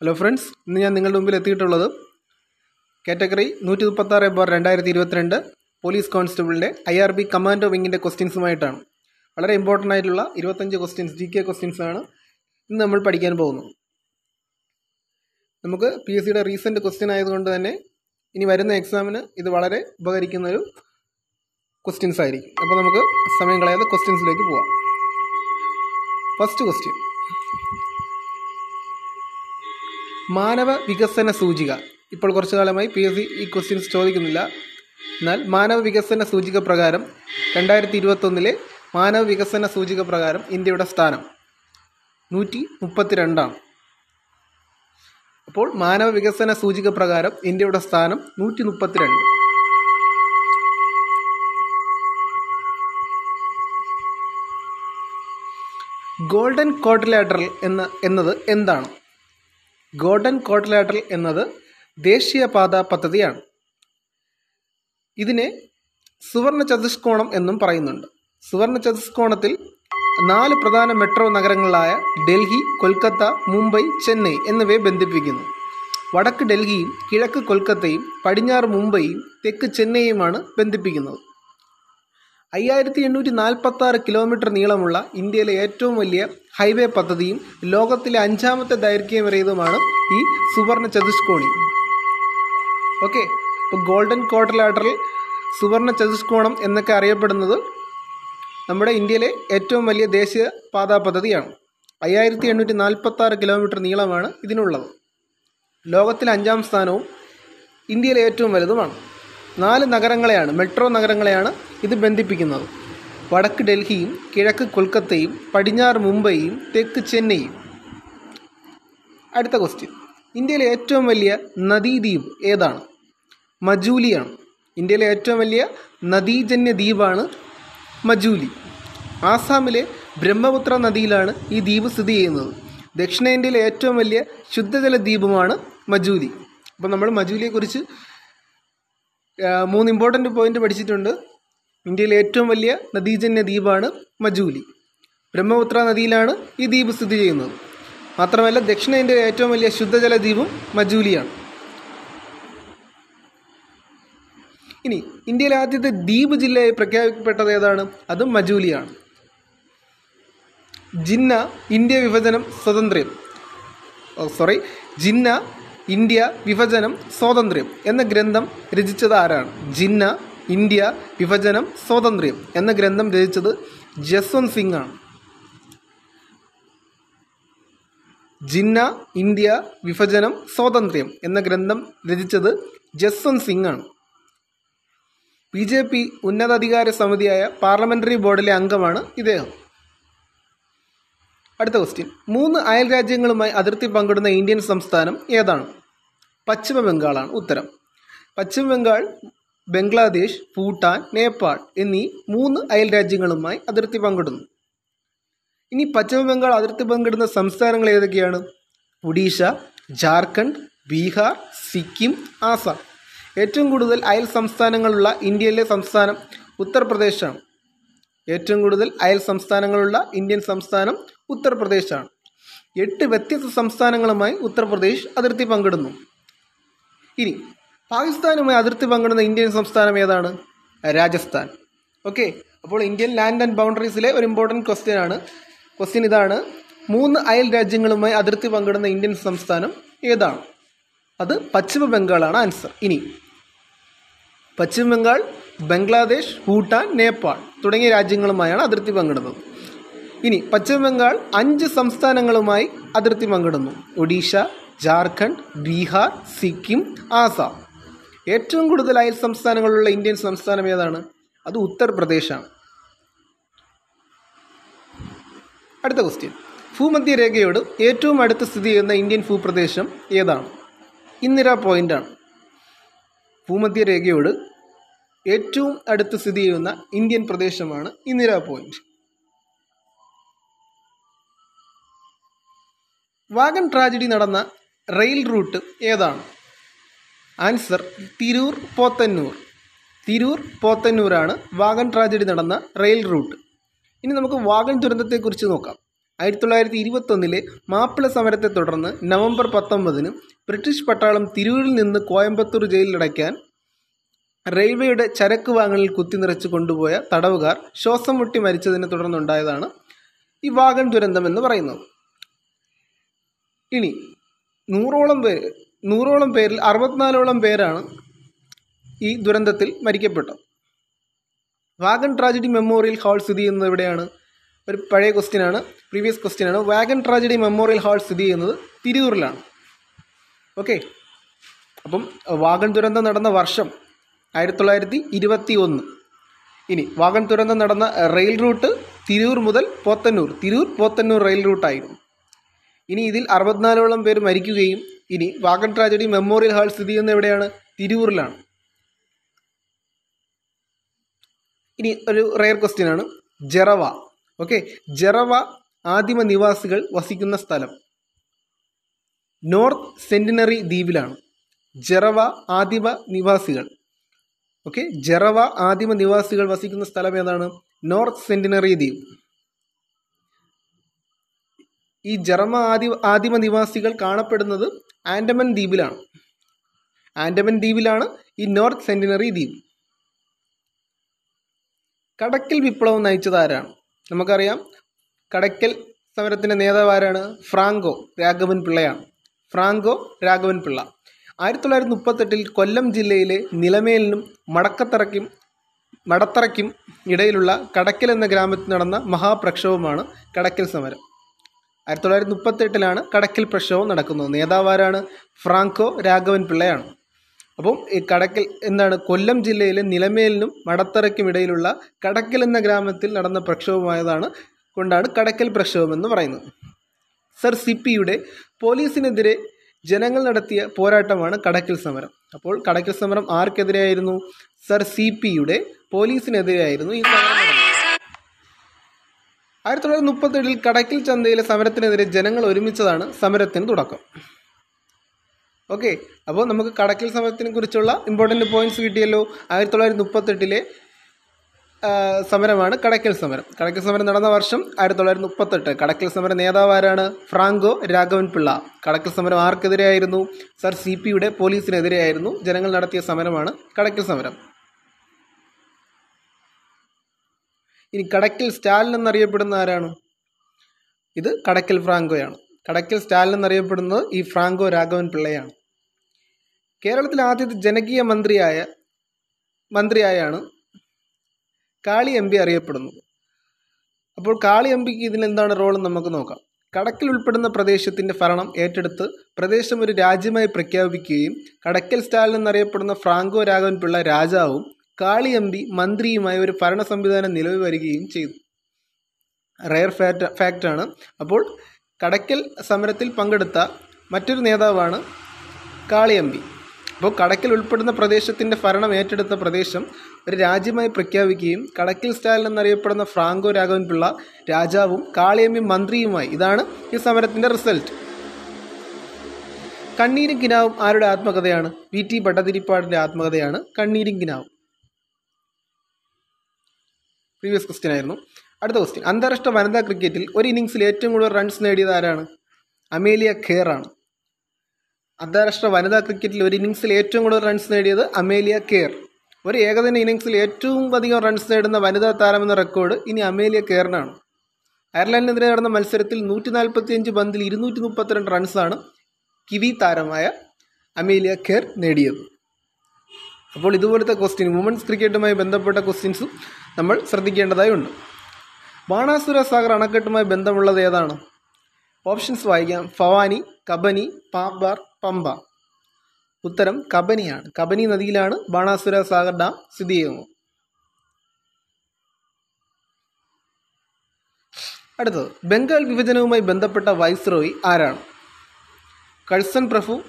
Hello friends ഇന്ന് ഞാൻ നിങ്ങളുടെ മുമ്പിൽ എത്തിയിട്ടുള്ളത് കാറ്റഗറി നൂറ്റി മുപ്പത്താറ് ബാർ രണ്ടായിരത്തി ഇരുപത്തിരണ്ട് പോലീസ് കോൺസ്റ്റബിളിന്റെ ഐ ആർ ബി കമാൻഡോ വിങ്ങിന്റെ ക്വസ്റ്റ്യൻസുമായിട്ടാണ് വളരെ ഇമ്പോർട്ടന്റ് ആയിട്ടുള്ള ഇരുപത്തഞ്ച് ക്വസ്റ്റ്യൻസ് ജി കെ ക്വസ്റ്റ്യൻസ് ആണ് ഇന്ന് നമ്മൾ പഠിക്കാൻ പോകുന്നത്. നമുക്ക് പി എസ് സിയുടെ റീസെന്റ് ക്വസ്റ്റ്യൻ ആയതുകൊണ്ട് തന്നെ ഇനി വരുന്ന എക്സാമിന് ഇത് വളരെ ഉപകരിക്കുന്ന ഒരു ക്വസ്റ്റ്യൻസ് ആയിരിക്കും. അപ്പോൾ നമുക്ക് സമയം കളയാതെ ക്വസ്റ്റ്യൻസിലേക്ക് പോവാം. ഫസ്റ്റ് ക്വസ്റ്റ്യൻ മാനവ വികസന സൂചിക. ഇപ്പോൾ കുറച്ചു കാലമായി പി എസ് സി ഈ ക്വസ്റ്റ്യൻസ് ചോദിക്കുന്നില്ല. എന്നാൽ മാനവ വികസന സൂചിക പ്രകാരം രണ്ടായിരത്തി ഇരുപത്തൊന്നിലെ മാനവ വികസന സൂചിക പ്രകാരം ഇന്ത്യയുടെ സ്ഥാനം നൂറ്റി മുപ്പത്തിരണ്ടാണ് അപ്പോൾ മാനവ വികസന സൂചിക പ്രകാരം ഇന്ത്യയുടെ സ്ഥാനം നൂറ്റി മുപ്പത്തിരണ്ട് ഗോൾഡൻ കോട്ടിലാറ്ററൽ എന്ന എന്നത് എന്താണ്? ഗോൾഡൻ കോട്ടിലാറ്ററൽ എന്നത് ദേശീയപാത പദ്ധതിയാണ്. ഇതിനെ സുവർണ ചതുഷ്കോണം എന്നും പറയുന്നുണ്ട്. സുവർണ ചതുഷ്കോണത്തിൽ നാല് പ്രധാന മെട്രോ നഗരങ്ങളായ ഡൽഹി കൊൽക്കത്ത മുംബൈ ചെന്നൈ എന്നിവയെ ബന്ധിപ്പിക്കുന്നു. വടക്ക് ഡൽഹിയും കിഴക്ക് കൊൽക്കത്തയും പടിഞ്ഞാറ് മുംബൈയും തെക്ക് ചെന്നൈയുമാണ് ബന്ധിപ്പിക്കുന്നത്. അയ്യായിരത്തി എണ്ണൂറ്റി നാൽപ്പത്തി ആറ് കിലോമീറ്റർ നീളമുള്ള ഇന്ത്യയിലെ ഏറ്റവും വലിയ ഹൈവേ പദ്ധതിയും ലോകത്തിലെ അഞ്ചാമത്തെ ദൈർഘ്യമേറിയതുമാണ് ഈ സുവർണ ചതുഷ്കോണി. ഓക്കെ ഇപ്പോൾ ഗോൾഡൻ ക്വാർട്ടർലാറ്ററൽ സുവർണ ചതുഷ്കോണം എന്നൊക്കെ അറിയപ്പെടുന്നത് നമ്മുടെ ഇന്ത്യയിലെ ഏറ്റവും വലിയ ദേശീയ പാതാ പദ്ധതിയാണ്. അയ്യായിരത്തി എണ്ണൂറ്റി നാൽപ്പത്തി ആറ് കിലോമീറ്റർ നീളമാണ് ഇതിനുള്ളത്. ലോകത്തിലെ അഞ്ചാം സ്ഥാനവും ഇന്ത്യയിലെ ഏറ്റവും വലുതുമാണ്. നാല് നഗരങ്ങളെയാണ് മെട്രോ നഗരങ്ങളെയാണ് ഇത് ബന്ധിപ്പിക്കുന്നത്. വടക്ക് ഡൽഹിയും കിഴക്ക് കൊൽക്കത്തയും പടിഞ്ഞാറ് മുംബൈയും തെക്ക് ചെന്നൈയും. അടുത്ത ക്വസ്റ്റ്യൻ ഇന്ത്യയിലെ ഏറ്റവും വലിയ നദീദ്വീപ് ഏതാണ്? മജൂലിയാണ്. ഇന്ത്യയിലെ ഏറ്റവും വലിയ നദീജന്യ ദ്വീപാണ് മജൂലി. ആസാമിലെ ബ്രഹ്മപുത്ര നദിയിലാണ് ഈ ദ്വീപ് സ്ഥിതി ചെയ്യുന്നത്. ദക്ഷിണേന്ത്യയിലെ ഏറ്റവും വലിയ ശുദ്ധജല ദ്വീപുമാണ് മജൂലി. അപ്പോൾ നമ്മൾ മജൂലിയെക്കുറിച്ച് മൂന്ന് ഇമ്പോർട്ടന്റ് പോയിന്റ് പഠിച്ചിട്ടുണ്ട്. ഇന്ത്യയിലെ ഏറ്റവും വലിയ നദീജന്യ ദ്വീപാണ് മജൂലി. ബ്രഹ്മപുത്ര നദിയിലാണ് ഈ ദ്വീപ് സ്ഥിതി ചെയ്യുന്നത്. മാത്രമല്ല ദക്ഷിണേന്ത്യയിലെ ഏറ്റവും വലിയ ശുദ്ധജല ദ്വീപും മജൂലിയാണ്. ഇനി ഇന്ത്യയിലെ ആദ്യത്തെ ദ്വീപ് ജില്ലയായി പ്രഖ്യാപിക്കപ്പെട്ടത് ഏതാണ്? അത് മജൂലിയാണ്. ജിന്ന ഇന്ത്യ വിഭജനം സ്വതന്ത്രം സോറി ജിന്ന ഇന്ത്യ വിഭജനം സ്വാതന്ത്ര്യം എന്ന ഗ്രന്ഥം രചിച്ചത് ആരാണ്? ജിന്ന ഇന്ത്യ വിഭജനം സ്വാതന്ത്ര്യം എന്ന ഗ്രന്ഥം രചിച്ചത് ജസ്വന്ത് സിംഗ് ആണ്. ജിന്ന ഇന്ത്യ വിഭജനം സ്വാതന്ത്ര്യം എന്ന ഗ്രന്ഥം രചിച്ചത് ജസ്വന്ത് സിംഗ് ആണ്. ബി ജെ പി ഉന്നതാധികാര സമിതിയായ പാർലമെന്ററി ബോർഡിലെ അംഗമാണ് ഇദ്ദേഹം. അടുത്ത ക്വസ്റ്റ്യൻ മൂന്ന് അയൽ രാജ്യങ്ങളുമായി അതിർത്തി പങ്കിടുന്ന ഇന്ത്യൻ സംസ്ഥാനം ഏതാണ്? പശ്ചിമ ബംഗാളാണ് ഉത്തരം. പശ്ചിമ ബംഗാൾ ബംഗ്ലാദേശ് ഭൂട്ടാൻ നേപ്പാൾ എന്നീ മൂന്ന് അയൽ രാജ്യങ്ങളുമായി അതിർത്തി പങ്കിടുന്നു. ഇനി പശ്ചിമ ബംഗാൾ അതിർത്തി പങ്കിടുന്ന സംസ്ഥാനങ്ങൾ ഏതൊക്കെയാണ്? ഒഡീഷ ജാർഖണ്ഡ് ബീഹാർ സിക്കിം ആസാം. ഏറ്റവും കൂടുതൽ അയൽ സംസ്ഥാനങ്ങളുള്ള ഇന്ത്യയിലെ സംസ്ഥാനം ഉത്തർപ്രദേശാണ്. ഏറ്റവും കൂടുതൽ അയൽ സംസ്ഥാനങ്ങളുള്ള ഇന്ത്യൻ സംസ്ഥാനം ഉത്തർപ്രദേശാണ്. എട്ട് വ്യത്യസ്ത സംസ്ഥാനങ്ങളുമായി ഉത്തർപ്രദേശ് അതിർത്തി പങ്കിടുന്നു. ഇനി പാകിസ്ഥാനുമായി അതിർത്തി പങ്കിടുന്ന ഇന്ത്യൻ സംസ്ഥാനം ഏതാണ്? രാജസ്ഥാൻ. ഓക്കെ അപ്പോൾ ഇന്ത്യൻ ലാൻഡ് ആൻഡ് ബൗണ്ടറീസിലെ ഒരു ഇമ്പോർട്ടന്റ് ക്വസ്റ്റ്യൻ ആണ്. ക്വസ്റ്റ്യൻ ഇതാണ് മൂന്ന് അയൽ രാജ്യങ്ങളുമായി അതിർത്തി പങ്കിടുന്ന ഇന്ത്യൻ സംസ്ഥാനം ഏതാണ്? അത് പശ്ചിമ ബംഗാളാണ് ആൻസർ ഇനി പശ്ചിമ ബംഗാൾ ബംഗ്ലാദേശ് ഭൂട്ടാൻ നേപ്പാൾ തുടങ്ങിയ രാജ്യങ്ങളുമായാണ് അതിർത്തി പങ്കിടുന്നത്. ഇനി പശ്ചിമ ബംഗാൾ അഞ്ച് സംസ്ഥാനങ്ങളുമായി അതിർത്തി പങ്കിടുന്നു. ഒഡീഷ ജാർഖണ്ഡ് ബീഹാർ സിക്കിം ആസാം. ഏറ്റവും കൂടുതൽ അയൽ സംസ്ഥാനങ്ങളുള്ള ഇന്ത്യൻ സംസ്ഥാനം ഏതാണ്? അത് ഉത്തർപ്രദേശാണ്. അടുത്ത ക്വസ്റ്റ്യൻ ഭൂമധ്യരേഖയോട് ഏറ്റവും അടുത്ത് സ്ഥിതി ചെയ്യുന്ന ഇന്ത്യൻ ഭൂപ്രദേശം ഏതാണ്? ഇന്ദിര പോയിന്റാണ് ഭൂമധ്യരേഖയോട് ഏറ്റവും അടുത്ത് സ്ഥിതി ചെയ്യുന്ന ഇന്ത്യൻ പ്രദേശമാണ് ഇന്ദിര പോയിന്റ് വാഗൺ ട്രാജഡി നടന്ന റെയിൽ റൂട്ട് ഏതാണ്? ആൻസർ തിരൂർ പോത്തന്നൂർ. തിരൂർ പോത്തന്നൂരാണ് വാഗൺ ട്രാജഡി നടന്ന റെയിൽ റൂട്ട്. ഇനി നമുക്ക് വാഗൺ ദുരന്തത്തെക്കുറിച്ച് നോക്കാം. ആയിരത്തി തൊള്ളായിരത്തി ഇരുപത്തൊന്നിലെ മാപ്പിള സമരത്തെ തുടർന്ന് നവംബർ പത്തൊമ്പതിന് ബ്രിട്ടീഷ് പട്ടാളം തിരൂരിൽ നിന്ന് കോയമ്പത്തൂർ ജയിലിലടയ്ക്കാൻ റെയിൽവേയുടെ ചരക്ക് വാങ്ങലിൽ കുത്തിനിറച്ച് കൊണ്ടുപോയ തടവുകാർ ശ്വാസം മുട്ടി മരിച്ചതിനെ തുടർന്നുണ്ടായതാണ് ഈ വാഗൺ ദുരന്തം എന്ന് പറയുന്നത്. ഇനി നൂറോളം പേര് നൂറോളം പേരിൽ അറുപത്തിനാലോളം പേരാണ് ഈ ദുരന്തത്തിൽ മരിക്കപ്പെട്ടത്. വാഗൺ ട്രാജഡി മെമ്മോറിയൽ ഹാൾ സ്ഥിതി ചെയ്യുന്നത് എവിടെയാണ്? ഒരു പഴയ ക്വസ്റ്റ്യനാണ് പ്രീവിയസ് ക്വസ്റ്റ്യനാണ് വാഗൺ ട്രാജഡി മെമ്മോറിയൽ ഹാൾ സ്ഥിതി ചെയ്യുന്നത് തിരൂരിലാണ്. ഓക്കെ അപ്പം വാഗൺ ദുരന്തം നടന്ന വർഷം ആയിരത്തി തൊള്ളായിരത്തി ഇരുപത്തി ഒന്ന് ഇനി വാഗൺ ദുരന്തം നടന്ന റെയിൽ റൂട്ട് തിരൂർ മുതൽ പോത്തന്നൂർ. തിരൂർ പോത്തന്നൂർ റെയിൽ റൂട്ടായിരുന്നു. ഇനി ഇതിൽ അറുപത്തിനാലോളം പേർ മരിക്കുകയും ഇനി വാഗൺ ട്രാജഡി മെമ്മോറിയൽ ഹാൾ സ്ഥിതി ചെയ്യുന്നത് എവിടെയാണ്? തിരൂരിലാണ്. ഇനി ഒരു റയർ ക്വസ്റ്റ്യൻ ആണ്. ജറവ. ഓക്കെ ജറവ ആദിമ നിവാസികൾ വസിക്കുന്ന സ്ഥലം. North centenary ദ്വീപിലാണ്. ജറവ ആദിമ നിവാസികൾ. ഓക്കെ ജറവ ആദിമ നിവാസികൾ വസിക്കുന്ന സ്ഥലം ഏതാണ്? നോർത്ത് സെന്റിനറി ദ്വീപ്. ഈ ജർമ്മ ആദി ആദിമ നിവാസികൾ കാണപ്പെടുന്നത് ആൻഡമൻ ദ്വീപിലാണ്. ആൻഡമൻ ദ്വീപിലാണ് ഈ നോർത്ത് സെന്റിനറി ദ്വീപ്. കടക്കൽ വിപ്ലവം നയിച്ചത് ആരാണ്? നമുക്കറിയാം കടക്കൽ സമരത്തിന്റെ നേതാവ് ആരാണ്? ഫ്രാങ്കോ രാഘവൻ പിള്ളയാണ് ഫ്രാങ്കോ രാഘവൻ പിള്ള ആയിരത്തി തൊള്ളായിരത്തി മുപ്പത്തെട്ടിൽ കൊല്ലം ജില്ലയിലെ നിലമേലിനും മടക്കത്തറയ്ക്കും മടത്തറയ്ക്കും ഇടയിലുള്ള കടക്കൽ എന്ന ഗ്രാമത്തിൽ നടന്ന മഹാപ്രക്ഷോഭമാണ് കടക്കൽ സമരം. ആയിരത്തി തൊള്ളായിരത്തി മുപ്പത്തെട്ടിലാണ് കടക്കൽ പ്രക്ഷോഭം നടക്കുന്നത്. നേതാവാരാണ് ഫ്രാങ്കോ രാഘവൻ പിള്ളയാണ് അപ്പം ഈ കടക്കൽ എന്താണ്? കൊല്ലം ജില്ലയിലെ നിലമേലിനും മടത്തറയ്ക്കും ഇടയിലുള്ള കടക്കൽ എന്ന ഗ്രാമത്തിൽ നടന്ന പ്രക്ഷോഭമായതാണ് കൊണ്ടാണ് കടക്കൽ പ്രക്ഷോഭം എന്ന് പറയുന്നത്. സർ സിപ്പിയുടെ പോലീസിനെതിരെ ജനങ്ങൾ നടത്തിയ പോരാട്ടമാണ് കടക്കൽ സമരം. അപ്പോൾ കടക്കൽ സമരം ആർക്കെതിരെയായിരുന്നു? സർ സി പിയുടെ പോലീസിനെതിരെയായിരുന്നു ഈ സമരം ആയിരത്തി തൊള്ളായിരത്തി മുപ്പത്തേഴിൽ കടക്കിൽ ചന്തയിലെ സമരത്തിനെതിരെ ജനങ്ങൾ ഒരുമിച്ചതാണ് സമരത്തിന് തുടക്കം. ഓക്കെ അപ്പോൾ നമുക്ക് കടക്കിൽ സമരത്തിനെ കുറിച്ചുള്ള ഇമ്പോർട്ടന്റ് പോയിന്റ്സ് കിട്ടിയല്ലോ. ആയിരത്തി തൊള്ളായിരത്തി മുപ്പത്തെട്ടിലെ സമരമാണ് കടക്കൽ സമരം. കടക്കൽ സമരം നടന്ന വർഷം ആയിരത്തി തൊള്ളായിരത്തി മുപ്പത്തെട്ട് കടക്കൽ സമര നേതാവ് ആരാണ്? ഫ്രാങ്കോ രാഘവൻ പിള്ള കടക്കൽ സമരം ആർക്കെതിരെയായിരുന്നു? സർ സി പിയുടെ പോലീസിനെതിരെയായിരുന്നു. ജനങ്ങൾ നടത്തിയ സമരമാണ് കടക്കൽ സമരം. ഇനി കടക്കിൽ സ്റ്റാലിൻ എന്നറിയപ്പെടുന്ന ആരാണ്? ഇത് കടക്കിൽ ഫ്രാങ്കോയാണ്. കടക്കിൽ സ്റ്റാലിൻ എന്നറിയപ്പെടുന്നത് ഈ ഫ്രാങ്കോ രാഘവൻ പിള്ളയാണ്. കേരളത്തിലെ ആദ്യത്തെ ജനകീയ മന്ത്രിയായ മന്ത്രിയായാണ് കാളി എം പി അറിയപ്പെടുന്നത്. അപ്പോൾ കാളി എം പിക്ക് ഇതിലെന്താണ് റോൾ നമുക്ക് നോക്കാം. കടക്കിൽ ഉൾപ്പെടുന്ന പ്രദേശത്തിന്റെ ഭരണം ഏറ്റെടുത്ത് പ്രദേശം ഒരു രാജ്യമായി പ്രഖ്യാപിക്കുകയും കടക്കൽ സ്റ്റാലിൻ എന്നറിയപ്പെടുന്ന ഫ്രാങ്കോ രാഘവൻ പിള്ള രാജാവും കാളി എം പി മന്ത്രിയുമായി ഒരു ഭരണ സംവിധാനം നിലവിൽ വരികയും ചെയ്തു. റയർ ഫാക്ട് ഫാക്റ്റാണ് അപ്പോൾ കടക്കൽ സമരത്തിൽ പങ്കെടുത്ത മറ്റൊരു നേതാവാണ് കാളി എം പി അപ്പോൾ കടക്കൽ ഉൾപ്പെടുന്ന പ്രദേശത്തിന്റെ ഭരണം ഏറ്റെടുത്ത പ്രദേശം ഒരു രാജ്യമായി പ്രഖ്യാപിക്കുകയും കടക്കൽ സ്റ്റാലിൻ എന്നറിയപ്പെടുന്ന ഫ്രാങ്കോ രാഘവൻ പിള്ള രാജാവും കാളിയമ്മയും മന്ത്രിയുമായി. ഇതാണ് ഈ സമരത്തിന്റെ റിസൾട്ട് കണ്ണീരും കിനാവും ആരുടെ ആത്മകഥയാണ്? വി ടി ഭട്ടതിരിപ്പാടിന്റെ ആത്മകഥയാണ് കണ്ണീരും കിനാവും. പ്രീവിയസ് ക്വസ്റ്റ്യൻ ആയിരുന്നു. അടുത്ത ക്വസ്റ്റ്യൻ അന്താരാഷ്ട്ര വനിതാ ക്രിക്കറ്റിൽ ഒരു ഇന്നിങ്സിൽ ഏറ്റവും കൂടുതൽ റൺസ് നേടിയത് ആരാണ്? അമേലിയ ഖേർ ആണ്. അന്താരാഷ്ട്ര വനിതാ ക്രിക്കറ്റിൽ ഒരു ഇന്നിങ്സിൽ ഏറ്റവും കൂടുതൽ റൺസ് നേടിയത് അമേലിയ കെയർ ഒരു ഏകദിന ഇന്നിങ്സിൽ ഏറ്റവും അധികം റൺസ് നേടുന്ന വനിതാ താരമെന്ന റെക്കോർഡ് ഇനി അമേലിയ കെയറിനാണ് അയർലൻഡിനെതിരെ നടന്ന മത്സരത്തിൽ നൂറ്റി നാൽപ്പത്തിയഞ്ച് പന്തിൽ ഇരുന്നൂറ്റി മുപ്പത്തിരണ്ട് റൺസാണ് കിവി താരമായ അമേലിയ കെയർ നേടിയത്. അപ്പോൾ ഇതുപോലത്തെ ക്വസ്റ്റ്യൻ വുമൻസ് ക്രിക്കറ്റുമായി ബന്ധപ്പെട്ട ക്വസ്റ്റ്യൻസും നമ്മൾ ശ്രദ്ധിക്കേണ്ടതായി ഉണ്ട് ബാണാസുര സാഗർ അണക്കെട്ടുമായി ബന്ധമുള്ളത് ഏതാണ്? ഓപ്ഷൻസ് വായിക്കാം. ഫവാനി കബനി പാമ്പാർ പമ്പ. ഉത്തരം കബനിയാണ്. കബനി നദിയിലാണ് ബാണാസുര സാഗർ ഡാം സ്ഥിതി ചെയ്യുന്നത്. അടുത്തത് ബംഗാൾ വിഭജനവുമായി ബന്ധപ്പെട്ട വൈസ്രോയി ആരാണ്? കഴ്സൺ പ്രഭു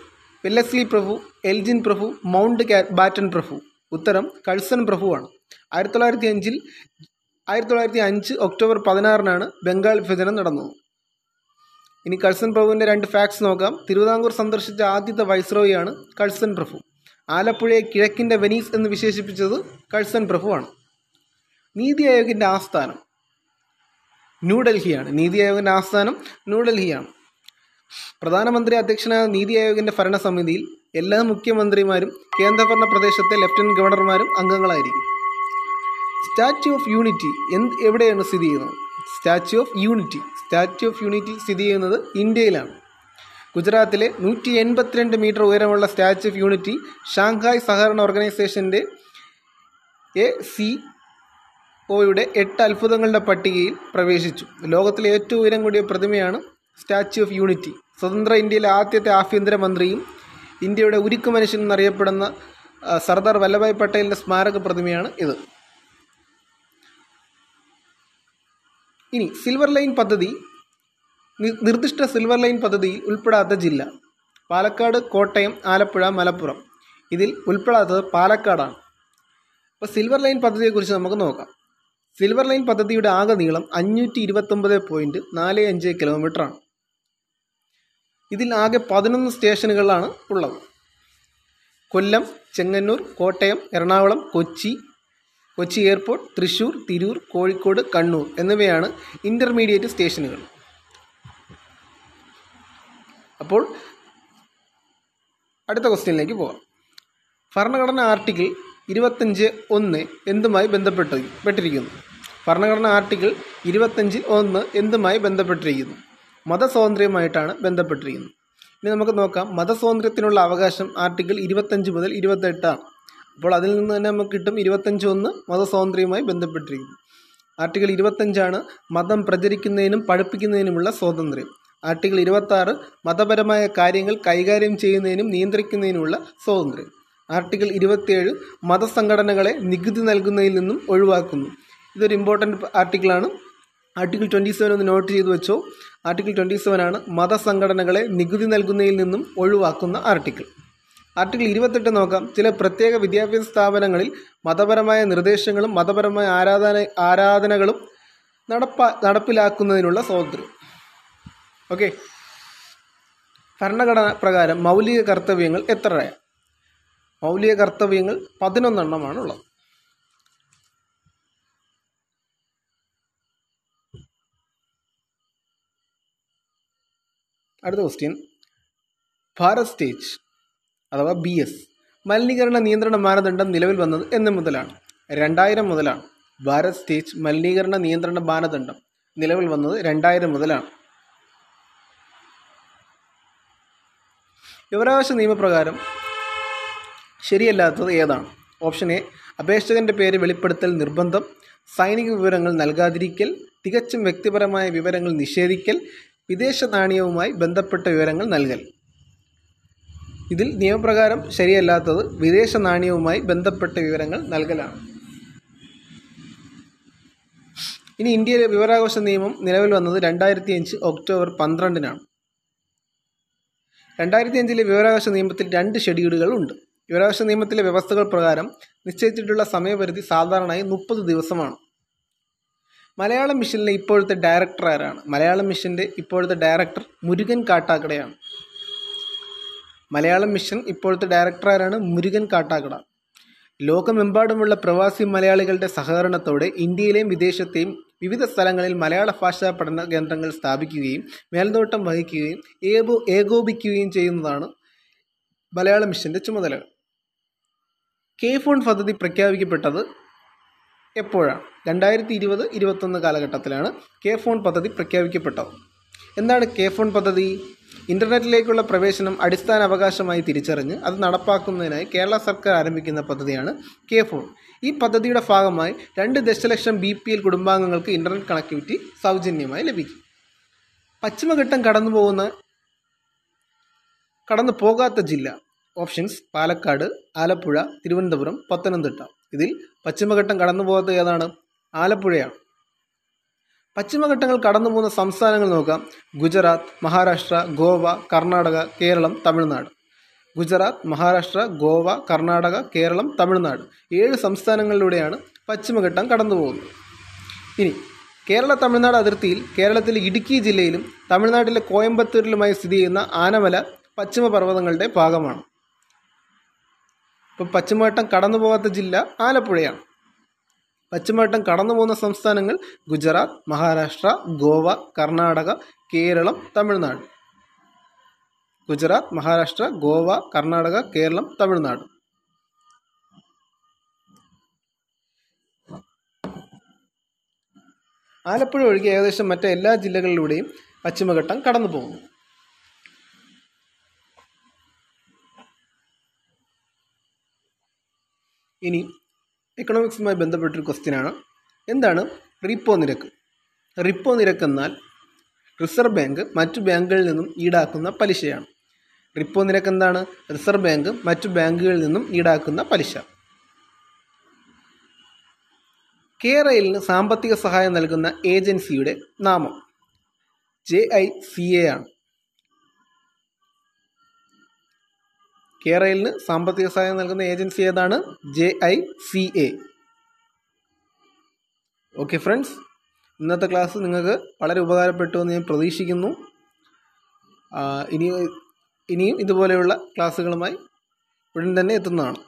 വെല്ലസ്ലി പ്രഭു എൽജിൻ പ്രഭു മൗണ്ട് ബാറ്റൺ പ്രഭു. ഉത്തരം കഴ്സൺ പ്രഭുവാണ്. ആയിരത്തി തൊള്ളായിരത്തി അഞ്ചിൽ ആയിരത്തി തൊള്ളായിരത്തി അഞ്ച് ഒക്ടോബർ പതിനാറിനാണ് ബംഗാൾ വിഭജനം നടന്നത്. ഇനി കഴ്സൺ പ്രഭുവിന്റെ രണ്ട് ഫാക്ട്സ് നോക്കാം. തിരുവിതാംകൂർ സന്ദർശിച്ച ആദ്യത്തെ വൈസ്രോയിയാണ് കഴ്സൺ പ്രഭു. ആലപ്പുഴയെ കിഴക്കിന്റെ വെനീസ് എന്ന് വിശേഷിപ്പിച്ചത് കഴ്സൺ പ്രഭുവാണ്. നീതി ആയോഗിന്റെ ആസ്ഥാനം ന്യൂഡൽഹിയാണ്. നീതി ആയോഗിന്റെ ആസ്ഥാനം ന്യൂഡൽഹിയാണ്. പ്രധാനമന്ത്രി അധ്യക്ഷനായ നീതി ആയോഗിന്റെ ഭരണസമിതിയിൽ എല്ലാ മുഖ്യമന്ത്രിമാരും കേന്ദ്രഭരണ പ്രദേശത്തെ ലഫ്റ്റനന്റ് ഗവർണർമാരും അംഗങ്ങളായിരിക്കും. സ്റ്റാച്യു ഓഫ് യൂണിറ്റി എന്ത് എവിടെയാണ് സ്ഥിതി ചെയ്യുന്നത്? Statue of Unity Statue of Unity സ്ഥിതി ചെയ്യുന്നത് ഇന്ത്യയിലാണ്. ഗുജറാത്തിലെ നൂറ്റി എൺപത്തിരണ്ട് മീറ്റർ ഉയരമുള്ള സ്റ്റാച്യു ഓഫ് യൂണിറ്റി ഷാങ്ഹായ് സഹകരണ ഓർഗനൈസേഷന്റെ എ സി ഒയുടെ എട്ട് അത്ഭുതങ്ങളുടെ പട്ടികയിൽ പ്രവേശിച്ചു. ലോകത്തിലെ ഏറ്റവും ഉയരം കൂടിയ പ്രതിമയാണ് സ്റ്റാച്യു ഓഫ് യൂണിറ്റി സ്വതന്ത്ര ഇന്ത്യയിലെ ആദ്യത്തെ ആഭ്യന്തരമന്ത്രിയും ഇന്ത്യയുടെ ഉരുക്ക് മനുഷ്യൻ എന്നറിയപ്പെടുന്ന സർദാർ വല്ലഭായ് പട്ടേലിന്റെ സ്മാരക പ്രതിമയാണ് ഇത്. ഇനി സിൽവർ ലൈൻ പദ്ധതി നിർദ്ദിഷ്ട സിൽവർ ലൈൻ പദ്ധതിയിൽ ഉൾപ്പെടാത്ത ജില്ല. പാലക്കാട് കോട്ടയം ആലപ്പുഴ മലപ്പുറം. ഇതിൽ ഉൾപ്പെടാത്തത് പാലക്കാടാണ്. അപ്പോൾ സിൽവർ ലൈൻ പദ്ധതിയെക്കുറിച്ച് നമുക്ക് നോക്കാം. സിൽവർ ലൈൻ പദ്ധതിയുടെ ആകെ നീളം അഞ്ഞൂറ്റി ഇരുപത്തൊമ്പത് പോയിന്റ് നാല് അഞ്ച് കിലോമീറ്ററാണ് ഇതിൽ ആകെ പതിനൊന്ന് സ്റ്റേഷനുകളാണ് ഉള്ളത്. കൊല്ലം ചെങ്ങന്നൂർ കോട്ടയം എറണാകുളം കൊച്ചി കൊച്ചി എയർപോർട്ട് തൃശ്ശൂർ തിരൂർ കോഴിക്കോട് കണ്ണൂർ എന്നിവയാണ് ഇന്റർമീഡിയറ്റ് സ്റ്റേഷനുകൾ. അപ്പോൾ അടുത്ത ക്വസ്റ്റ്യനിലേക്ക് പോകാം ഭരണഘടന ആർട്ടിക്കിൾ ഇരുപത്തഞ്ച് ഒന്ന് എന്തുമായി ബന്ധപ്പെട്ട് പെട്ടിരിക്കുന്നു? ഭരണഘടന ആർട്ടിക്കിൾ ഇരുപത്തഞ്ചിൽ ഒന്ന് എന്തുമായി ബന്ധപ്പെട്ടിരിക്കുന്നു? മതസ്വാതന്ത്ര്യമായിട്ടാണ് ബന്ധപ്പെട്ടിരിക്കുന്നത്. ഇനി നമുക്ക് നോക്കാം. മതസ്വാതന്ത്ര്യത്തിനുള്ള അവകാശം ആർട്ടിക്കിൾ ഇരുപത്തഞ്ച് മുതൽ ഇരുപത്തെട്ടാണ്. അപ്പോൾ അതിൽ നിന്ന് തന്നെ നമുക്ക് കിട്ടും ഇരുപത്തഞ്ച് ഒന്ന് മതസ്വാതന്ത്ര്യവുമായി ബന്ധപ്പെട്ടിരിക്കുന്നു. ആർട്ടിക്കിൾ ഇരുപത്തഞ്ചാണ് മതം പ്രചരിക്കുന്നതിനും പഠിപ്പിക്കുന്നതിനുമുള്ള സ്വാതന്ത്ര്യം. ആർട്ടിക്കിൾ ഇരുപത്താറ് മതപരമായ കാര്യങ്ങൾ കൈകാര്യം ചെയ്യുന്നതിനും നിയന്ത്രിക്കുന്നതിനുമുള്ള സ്വാതന്ത്ര്യം. ആർട്ടിക്കിൾ ഇരുപത്തിയേഴ് മതസംഘടനകളെ നികുതി നൽകുന്നതിൽ നിന്നും ഒഴിവാക്കുന്നു. ഇതൊരു ഇമ്പോർട്ടന്റ് ആർട്ടിക്കിളാണ് ആർട്ടിക്കിൾ ട്വന്റി സെവൻ ഒന്ന് നോട്ട് ചെയ്തു വെച്ചോ. ആർട്ടിക്കിൾ ട്വന്റി സെവൻ ആണ് മതസംഘടനകളെ നികുതി നൽകുന്നതിൽ നിന്നും ഒഴിവാക്കുന്ന ആർട്ടിക്കിൾ ആർട്ടിക്കിൾ ഇരുപത്തെട്ട് നോക്കാം. ചില പ്രത്യേക വിദ്യാഭ്യാസ സ്ഥാപനങ്ങളിൽ മതപരമായ നിർദ്ദേശങ്ങളും മതപരമായ ആരാധന ആരാധനകളും നടപ്പ നടപ്പിലാക്കുന്നതിനുള്ള സ്വാതന്ത്ര്യം. ഓക്കെ ഭരണഘടന പ്രകാരം മൗലിക കർത്തവ്യങ്ങൾ എത്രയാണ് മൗലിക കർത്തവ്യങ്ങൾ പതിനൊന്നെണ്ണമാണ് അടുത്ത ക്വസ്റ്റ്യൻ ഭാരത് സ്റ്റേജ് അഥവാ ബി എസ് മലിനീകരണ നിയന്ത്രണ മാനദണ്ഡം നിലവിൽ വന്നത് എന്ന് മുതലാണ്. രണ്ടായിരം മുതലാണ്. ഭാരത് സ്റ്റേജ് മലിനീകരണ നിയന്ത്രണ മാനദണ്ഡം നിലവിൽ വന്നത് രണ്ടായിരം മുതലാണ്. വിവരാവകാശ നിയമപ്രകാരം ശരിയല്ലാത്തത് ഏതാണ്? ഓപ്ഷൻ എ അപേക്ഷകന്റെ പേര് വെളിപ്പെടുത്തൽ നിർബന്ധം. സൈനിക വിവരങ്ങൾ നൽകാതിരിക്കൽ. തികച്ചും വ്യക്തിപരമായ വിവരങ്ങൾ നിഷേധിക്കൽ. വിദേശ നാണയവുമായി ബന്ധപ്പെട്ട വിവരങ്ങൾ നൽകൽ. ഇതിൽ നിയമപ്രകാരം ശരിയല്ലാത്തത് വിദേശ നാണയവുമായി ബന്ധപ്പെട്ട വിവരങ്ങൾ നൽകലാണ്. ഇനി ഇന്ത്യയിലെ വിവരാവകാശ നിയമം നിലവിൽ വന്നത് രണ്ടായിരത്തി അഞ്ച് ഒക്ടോബർ പന്ത്രണ്ടിനാണ്. രണ്ടായിരത്തി അഞ്ചിലെ വിവരാവകാശ നിയമത്തിൽ രണ്ട് ഷെഡ്യൂളുകൾ ഉണ്ട്. വിവരാവകാശ നിയമത്തിലെ വ്യവസ്ഥകൾ പ്രകാരം നിശ്ചയിച്ചിട്ടുള്ള സമയപരിധി സാധാരണയായി മുപ്പത് ദിവസമാണ്. മലയാളം മിഷനിലെ ഇപ്പോഴത്തെ ഡയറക്ടർ ആരാണ്? മലയാളം മിഷന്റെ ഇപ്പോഴത്തെ ഡയറക്ടർ മുരുകൻ കാട്ടാക്കടയാണ്. മലയാളം മിഷൻ ഇപ്പോഴത്തെ ഡയറക്ടർ ആരാണ്? മുരുകൻ കാട്ടാക്കട. ലോകമെമ്പാടുമുള്ള പ്രവാസി മലയാളികളുടെ സഹകരണത്തോടെ ഇന്ത്യയിലെയും വിദേശത്തെയും വിവിധ സ്ഥലങ്ങളിൽ മലയാള ഭാഷാ പഠന കേന്ദ്രങ്ങൾ സ്ഥാപിക്കുകയും മേൽനോട്ടം വഹിക്കുകയും ഏകോ ഏകോപിക്കുകയും ചെയ്യുന്നതാണ് മലയാള മിഷന്റെ ചുമതലകൾ. കെ ഫോൺ പദ്ധതി പ്രഖ്യാപിക്കപ്പെട്ടത് എപ്പോഴാണ്? രണ്ടായിരത്തി ഇരുപത് ഇരുപത്തൊന്ന് കാലഘട്ടത്തിലാണ് കെ ഫോൺ പദ്ധതി പ്രഖ്യാപിക്കപ്പെട്ടത്. എന്താണ് കെ ഫോൺ പദ്ധതി? ഇന്റർനെറ്റിലേക്കുള്ള പ്രവേശനം അടിസ്ഥാന അവകാശമായി തിരിച്ചറിഞ്ഞ് അത് നടപ്പാക്കുന്നതിനായി കേരള സർക്കാർ ആരംഭിക്കുന്ന പദ്ധതിയാണ് കെ ഫോൺ. ഈ പദ്ധതിയുടെ ഭാഗമായി രണ്ട് ദശലക്ഷം ബി പി എൽ കുടുംബാംഗങ്ങൾക്ക് ഇന്റർനെറ്റ് കണക്ടിവിറ്റി സൗജന്യമായി ലഭിക്കും. പശ്ചിമഘട്ടം കടന്നു പോകുന്ന കടന്നു പോകാത്ത ജില്ല ഓപ്ഷൻസ് പാലക്കാട് ആലപ്പുഴ തിരുവനന്തപുരം പത്തനംതിട്ട. ഇതിൽ പശ്ചിമഘട്ടം കടന്നു പോകാത്ത ഏതാണ്? ആലപ്പുഴയാണ്. പശ്ചിമഘട്ടങ്ങൾ കടന്നു പോകുന്ന സംസ്ഥാനങ്ങൾ നോക്കാം. ഗുജറാത്ത് മഹാരാഷ്ട്ര ഗോവ കർണാടക കേരളം തമിഴ്നാട്. ഗുജറാത്ത് മഹാരാഷ്ട്ര ഗോവ കർണാടക കേരളം തമിഴ്നാട്. ഏഴ് സംസ്ഥാനങ്ങളിലൂടെയാണ് പശ്ചിമഘട്ടം കടന്നു പോകുന്നത്. ഇനി കേരള തമിഴ്നാട് അതിർത്തിയിൽ കേരളത്തിലെ ഇടുക്കി ജില്ലയിലും തമിഴ്നാട്ടിലെ കോയമ്പത്തൂരിലുമായി സ്ഥിതി ചെയ്യുന്ന ആനമല പശ്ചിമ പർവതങ്ങളുടെ ഭാഗമാണ്. ഇപ്പം പശ്ചിമഘട്ടം കടന്നു പോകാത്ത ജില്ല ആലപ്പുഴയാണ്. പശ്ചിമഘട്ടം കടന്നു പോകുന്ന സംസ്ഥാനങ്ങൾ ഗുജറാത്ത് മഹാരാഷ്ട്ര ഗോവ കർണാടക കേരളം തമിഴ്നാട്. ഗുജറാത്ത് മഹാരാഷ്ട്ര ഗോവ കർണാടക കേരളം തമിഴ്നാട്. ആലപ്പുഴ ഒഴികെ ഏകദേശം മറ്റെല്ലാ ജില്ലകളിലൂടെയും പശ്ചിമഘട്ടം കടന്നു പോകുന്നു ഇനി എക്കണോമിക്സുമായി ബന്ധപ്പെട്ടൊരു ക്വസ്റ്റ്യനാണ് എന്താണ്? റിപ്പോ നിരക്ക്. റിപ്പോ നിരക്ക് എന്നാൽ റിസർവ് ബാങ്ക് മറ്റു ബാങ്കുകളിൽ നിന്നും ഈടാക്കുന്ന പലിശയാണ്. റിപ്പോ നിരക്ക് എന്താണ്? റിസർവ് ബാങ്ക് മറ്റു ബാങ്കുകളിൽ നിന്നും ഈടാക്കുന്ന പലിശ. കേരളിന് സാമ്പത്തിക സഹായം നൽകുന്ന ഏജൻസിയുടെ നാമം. ജെ ഐ സി എ ആണ്. കേരളിന് സാമ്പത്തിക സഹായം നൽകുന്ന ഏജൻസി ഏതാണ്? J I C A. Okay friends ഇന്നത്തെ ക്ലാസ് നിങ്ങൾക്ക് വളരെ ഉപകാരപ്പെട്ടു എന്ന് ഞാൻ പ്രതീക്ഷിക്കുന്നു. ഇനി ഇനിയും ഇതുപോലെയുള്ള ക്ലാസ്സുകളുമായി ഉടൻ തന്നെ എത്തുന്നതാണ്.